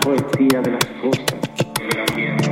poesía de las cosas.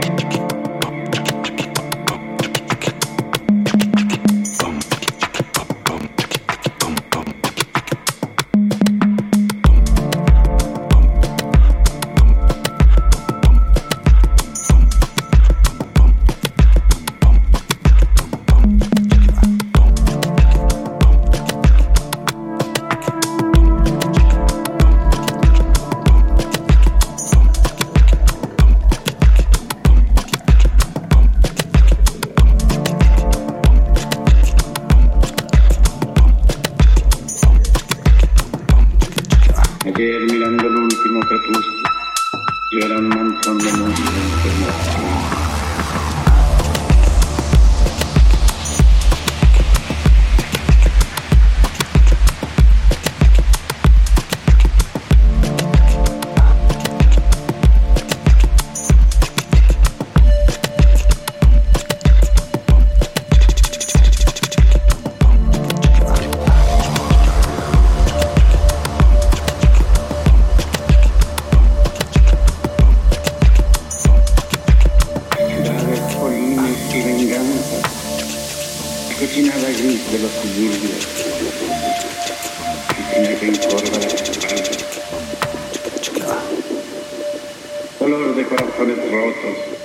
Ayer mirando el último crepúsculo, yo era un manchón de monstruos cochinada gris de los suburbios, y sin rencor de las espaldas, dolor de corazones rotos,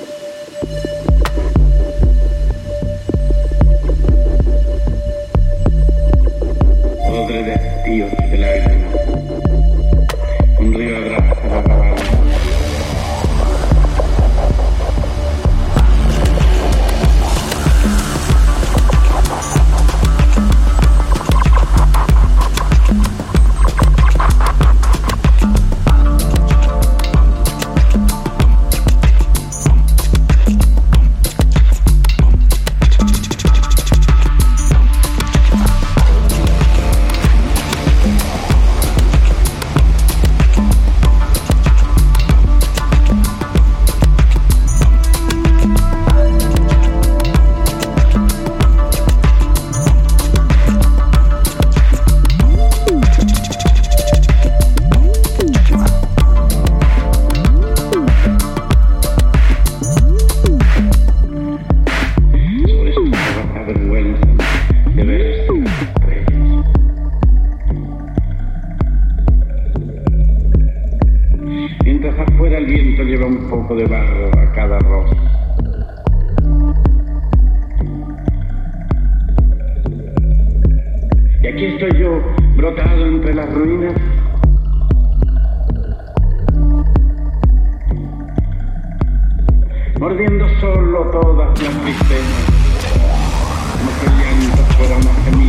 Mientras afuera el viento lleva un poco de barro a cada rosa. Y aquí estoy yo, brotado entre las ruinas. Mordiendo solo todas las tristezas. but I'm not gonna be